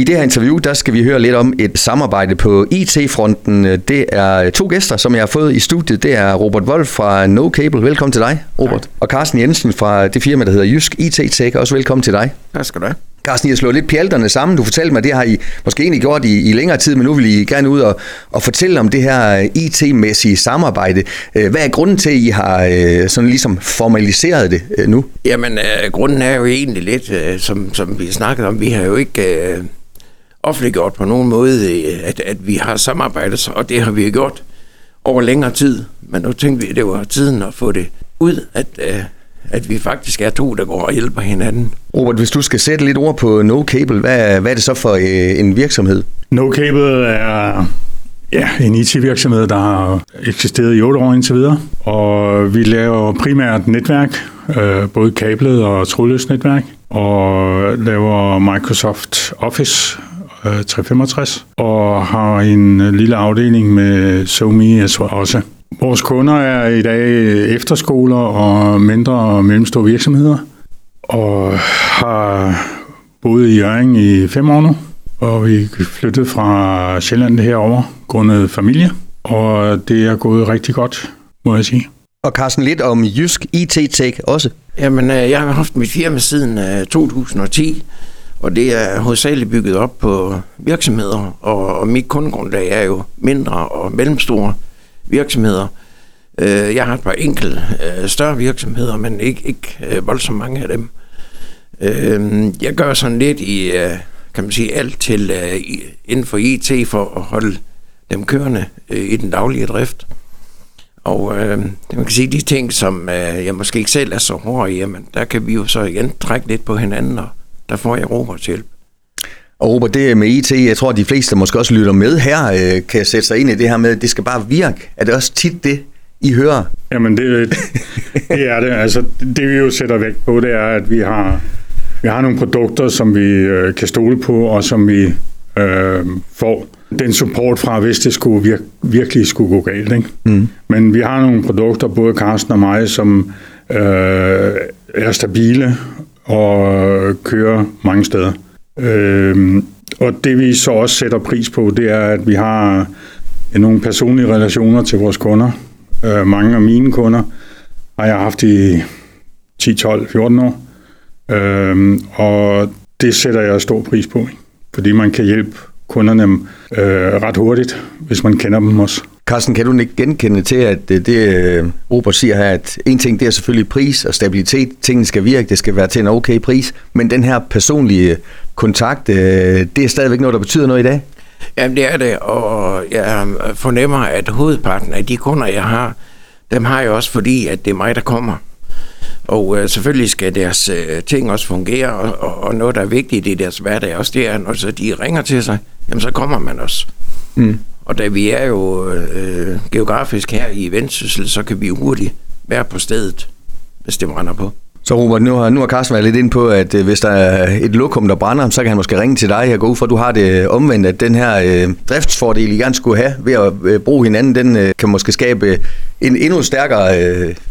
I det her interview, der skal vi høre lidt om et samarbejde på IT-fronten. Det er to gæster, som jeg har fået i studiet. Det er Robert Wolf fra No Cable. Velkommen til dig, Robert. Tak. Og Carsten Jensen fra det firma, der hedder Jysk IT Tech. Også velkommen til dig. Tak skal du have. Carsten, I har slået lidt pjalterne sammen. Du fortalte mig, at det har I måske egentlig gjort i, i længere tid, men nu vil I gerne ud og, og fortælle om det her IT-mæssige samarbejde. Hvad er grunden til, at I har sådan ligesom formaliseret det nu? Jamen, øh, grunden er jo egentlig lidt, øh, som, som vi snakkede om, vi har jo ikke øh, offentliggjort på nogen måde, øh, at, at vi har samarbejdet, og det har vi gjort over længere tid. Men nu tænkte vi, at det var tiden at få det ud, at, øh, at vi faktisk er to, der går og hjælper hinanden. Robert, hvis du skal sætte lidt ord på No Cable, hvad, hvad er det så for øh, en virksomhed? No Cable er ja, en IT-virksomhed, der har eksisteret i otte år indtil videre. Og vi laver primært netværk, øh, både kablet og trådløst netværk, og laver Microsoft Office 365, og har en lille afdeling med SoMe også. Vores kunder er i dag efterskoler og mindre og mellemstore virksomheder, og har boet i Jørgen i fem år nu, og vi flyttede fra Sjælland herover grundet familie, og det er gået rigtig godt, må jeg sige. Og Carsten, lidt om Jysk IT Tech også. Jamen, øh, jeg har haft mit firma siden 2010, øh, og det er hovedsageligt bygget op på virksomheder, og, og mit kundegrundlag er jo mindre og mellemstore virksomheder. Øh, jeg har et par enkelte øh, større virksomheder, men ikke, ikke øh, voldsomt mange af dem. Øh, jeg gør sådan lidt i, kan man sige, alt til inden for IT for at holde dem kørende i den daglige drift. Og øh, man kan sige, de ting, som øh, jeg måske ikke selv er så hård i, jamen, der kan vi jo så igen trække lidt på hinanden, og der får jeg Roberts hjælp. Og Robert, det med IT, jeg tror, at de fleste måske også lytter med her, øh, kan sætte sig ind i det her med, at det skal bare virke. Er det også tit det, I hører? Jamen, det, det er det. Altså, det vi jo sætter vægt på, det er, at vi har, vi har nogle produkter, som vi øh, kan stole på, og som vi øh, får den support fra, hvis det skulle vir- virkelig skulle gå galt. Ikke? Mm. Men vi har nogle produkter, både Carsten og mig, som øh, er stabile og øh, kører mange steder. Øh, og det vi så også sætter pris på, det er, at vi har øh, nogle personlige relationer til vores kunder. Øh, mange af mine kunder har jeg haft i 10, 12, 14 år. Øh, og det sætter jeg stor pris på, fordi man kan hjælpe kunderne øh, ret hurtigt, hvis man kender dem også. Carsten, kan du ikke genkende til, at det, det Robert siger her, at en ting det er selvfølgelig pris og stabilitet, tingene skal virke, det skal være til en okay pris, men den her personlige kontakt, øh, det er stadigvæk noget, der betyder noget i dag? Jamen det er det, og jeg fornemmer, at hovedparten af de kunder, jeg har, dem har jeg også fordi, at det er mig, der kommer. Og øh, selvfølgelig skal deres øh, ting også fungere, og, og noget, der er vigtigt i deres hverdag også, det er, når så de ringer til sig, jamen så kommer man også. Mm. Og da vi er jo øh, geografisk her i Vendsyssel, så kan vi hurtigt være på stedet, hvis det brænder på. Så Robert, nu har, nu har Carsten været lidt ind på, at øh, hvis der er et lokum, der brænder, så kan han måske ringe til dig. Jeg går ud fra, at du har det omvendt, at den her øh, driftsfordel, I gerne skulle have ved at øh, bruge hinanden, den øh, kan måske skabe en endnu stærkere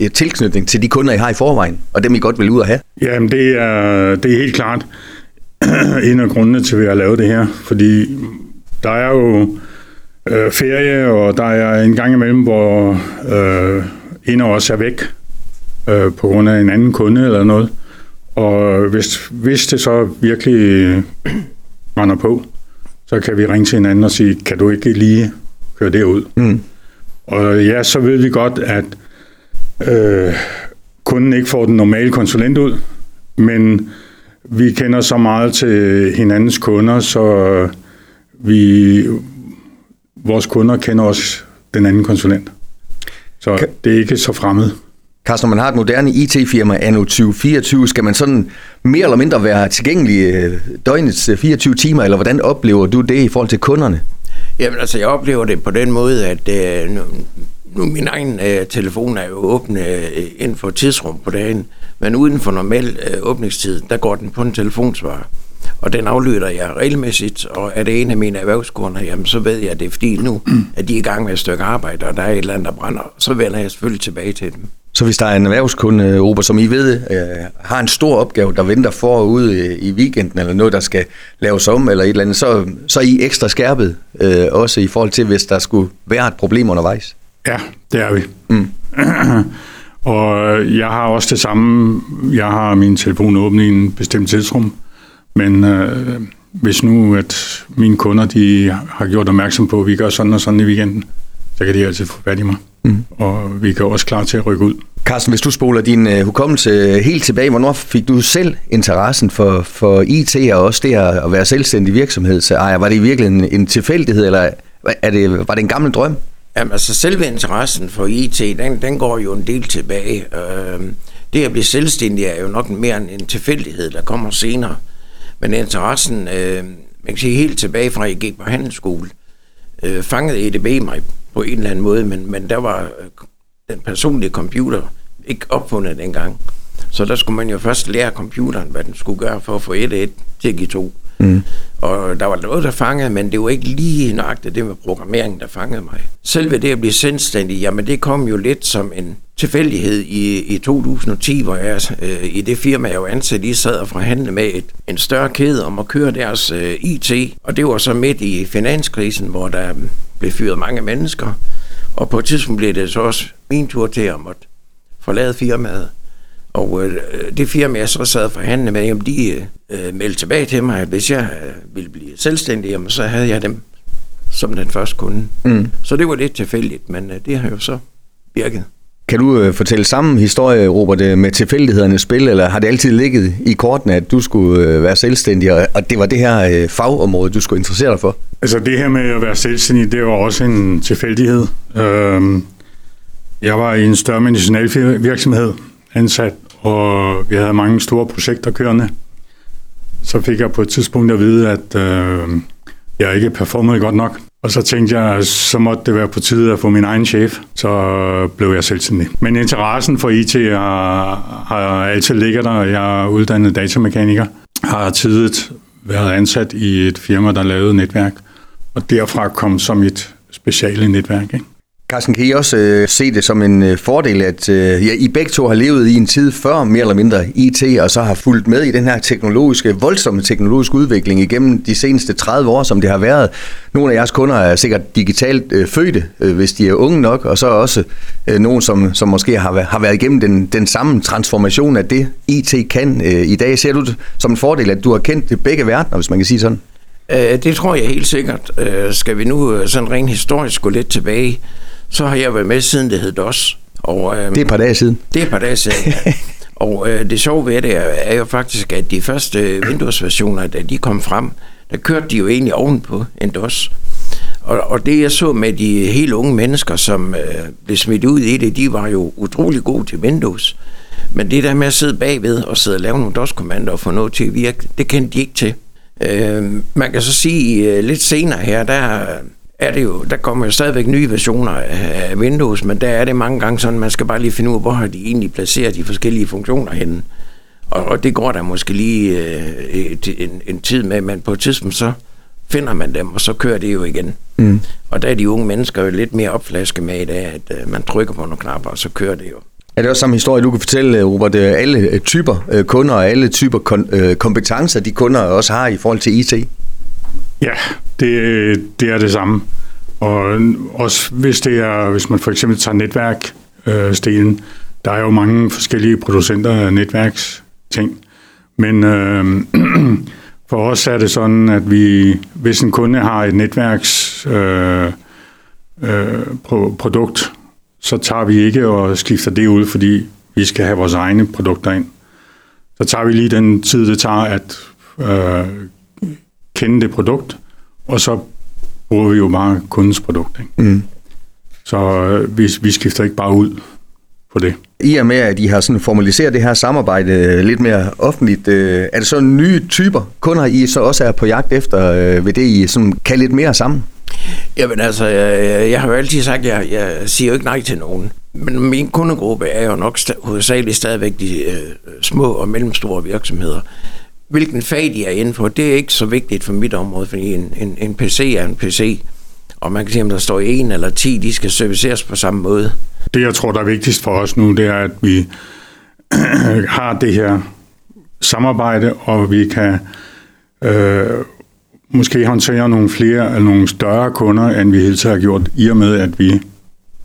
øh, tilknytning til de kunder, I har i forvejen, og dem I godt vil ud og have. Jamen, det er, det er helt klart en af grundene til, at vi har lavet det her, fordi der er jo øh, ferie, og der er en gang imellem, hvor øh, en af os er væk øh, på grund af en anden kunde eller noget. Og hvis, hvis det så virkelig render på, så kan vi ringe til hinanden og sige, kan du ikke lige køre derud? Mm. Og ja, så ved vi godt, at øh, kunden ikke får den normale konsulent ud, men vi kender så meget til hinandens kunder, så vi, vores kunder kender også den anden konsulent. Så kan, det er ikke så fremmed. Carsten, når man har et moderne IT-firma anno 2024, skal man sådan mere eller mindre være tilgængelig øh, døgnets 24 øh, timer, eller hvordan oplever du det i forhold til kunderne? Jamen altså, jeg oplever det på den måde, at øh, nu, nu min egen øh, telefon er jo åben øh, inden for tidsrum på dagen, men uden for normal øh, åbningstid, der går den på en telefonsvar. Og den aflytter jeg regelmæssigt, og er det en af mine erhvervskunder, jamen så ved jeg, at det er fordi nu, at de er i gang med et stykke arbejde, og der er et eller andet, der brænder. Så vender jeg selvfølgelig tilbage til dem. Så hvis der er en erhvervskunde, Ober, som I ved, øh, har en stor opgave, der venter forude i weekenden, eller noget, der skal laves om, eller et eller andet, så, så er I ekstra skærpet, øh, også i forhold til, hvis der skulle være et problem undervejs? Ja, det er vi. Mm. og jeg har også det samme. Jeg har min telefon åben i en bestemt tidsrum, men øh, hvis nu, at mine kunder de har gjort opmærksom på, at vi gør sådan og sådan i weekenden, så kan de altid få fat i mig. Mm. Og vi kan også klar til at rykke ud. Carsten, hvis du spoler din uh, hukommelse helt tilbage, hvornår fik du selv interessen for, for IT og også det at være selvstændig virksomhedsejer? Var det i virkeligheden en, en tilfældighed, eller er det, var det en gammel drøm? Jamen altså selve interessen for IT, den, den går jo en del tilbage. Øh, det at blive selvstændig er jo nok mere en tilfældighed, der kommer senere. Men interessen, øh, man kan sige helt tilbage fra, at jeg gik på handelsskole, øh, fangede EDB mig på en eller anden måde, men, men der var øh, den personlige computer ikke opfundet dengang. Så der skulle man jo først lære computeren, hvad den skulle gøre for at få 1-1 til at give 2. Mm. Og der var noget, der fangede, men det var ikke lige nøjagtigt det med programmering, der fangede mig. Selve det at blive selvstændig, jamen det kom jo lidt som en tilfældighed i, i 2010, hvor jeg øh, i det firma, jeg var ansat i, sad og forhandlede med et, en større kæde om at køre deres øh, IT. Og det var så midt i finanskrisen, hvor der blev fyret mange mennesker. Og på et tidspunkt blev det så også min tur til at måtte forlade firmaet. Og øh, det firma, jeg så sad og forhandlede med, jamen, de øh, meldte tilbage til mig, at hvis jeg øh, ville blive selvstændig, jamen, så havde jeg dem som den første kunde. Mm. Så det var lidt tilfældigt, men øh, det har jo så virket. Kan du øh, fortælle samme historie, Robert, øh, med tilfældighedernes spil, eller har det altid ligget i kortene, at du skulle øh, være selvstændig, og, og det var det her øh, fagområde, du skulle interessere dig for? Altså det her med at være selvstændig, det var også en tilfældighed. Øh, jeg var i en større medicinalvirksomhed ansat, og vi havde mange store projekter kørende. Så fik jeg på et tidspunkt at vide, at øh, jeg ikke performede godt nok. Og så tænkte jeg, så måtte det være på tide at få min egen chef. Så blev jeg selvstændig. Men interessen for IT har, har altid ligget der. Jeg er uddannet datamekaniker. Har tidligt været ansat i et firma, der lavede netværk. Og derfra kom som et speciale netværk. Ikke? Carsten, kan I også øh, se det som en øh, fordel, at øh, ja, I begge to har levet i en tid før mere eller mindre IT, og så har fulgt med i den her teknologiske, voldsomme teknologiske udvikling igennem de seneste 30 år, som det har været. Nogle af jeres kunder er sikkert digitalt øh, fødte, øh, hvis de er unge nok, og så også øh, nogen, som, som måske har, har været igennem den, den samme transformation af det, IT kan øh, i dag. Ser du det som en fordel, at du har kendt begge verdener, hvis man kan sige sådan? Øh, det tror jeg helt sikkert. Øh, skal vi nu øh, sådan rent historisk gå lidt tilbage, så har jeg været med siden det hed DOS. Og, øh, det er et par dage siden. Det er et par dage siden, ja. Og øh, det sjove ved det er, er jo faktisk, at de første Windows-versioner, da de kom frem, der kørte de jo egentlig ovenpå en DOS. Og, og det jeg så med de helt unge mennesker, som øh, blev smidt ud i det, de var jo utrolig gode til Windows. Men det der med at sidde bagved og sidde og lave nogle DOS-kommandoer og få noget til at virke, det kendte de ikke til. Øh, man kan så sige, øh, lidt senere her, der er det jo, der kommer jo stadigvæk nye versioner af Windows, men der er det mange gange sådan, man skal bare lige finde ud af, hvor har de egentlig placeret de forskellige funktioner henne. Og, og det går der måske lige øh, en, en tid med, men på et tidspunkt så finder man dem, og så kører det jo igen. Mm. Og der er de unge mennesker jo lidt mere opflaske med i dag, at øh, man trykker på nogle knapper, og så kører det jo. Er det også samme historie, du kan fortælle, Robert, alle typer kunder og alle typer kompetencer, de kunder også har i forhold til IT? Ja, det, det er det samme. Og også hvis, det er, hvis man for eksempel tager netværkstenen, øh, der er jo mange forskellige producenter af netværksting. Men øh, for os er det sådan, at vi, hvis en kunde har et netværks øh, øh, produkt, så tager vi ikke og skifter det ud, fordi vi skal have vores egne produkter ind. Så tager vi lige den tid, det tager at øh, kende det produkt, og så bruger vi jo bare kundens produkt. Ikke? Mm. Så øh, vi, vi skifter ikke bare ud på det. I og med, at I har sådan formaliseret det her samarbejde øh, lidt mere offentligt, øh, er det så nye typer kunder, I så også er på jagt efter, øh, ved det I sådan kan lidt mere sammen? Jamen altså, jeg, jeg har jo altid sagt, at jeg, jeg siger jo ikke nej til nogen. Men min kundegruppe er jo nok st- hovedsageligt stadigvæk de øh, små og mellemstore virksomheder hvilken fag de er inde på, det er ikke så vigtigt for mit område, fordi en, en, en PC er en PC. Og man kan sige, om der står en eller ti, de skal serviceres på samme måde. Det, jeg tror, der er vigtigst for os nu, det er, at vi har det her samarbejde, og vi kan øh, måske håndtere nogle flere eller nogle større kunder, end vi hele tiden har gjort, i og med, at vi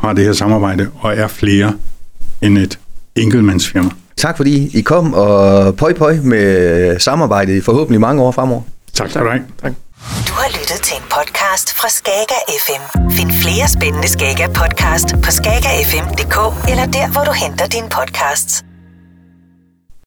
har det her samarbejde og er flere end et enkeltmandsfirma. Tak fordi I kom, og pøj pøj med samarbejdet i forhåbentlig mange år fremover. Tak skal du have. Tak. Du har lyttet til en podcast fra Skager FM. Find flere spændende Skager podcast på skagerfm.dk eller der, hvor du henter dine podcasts.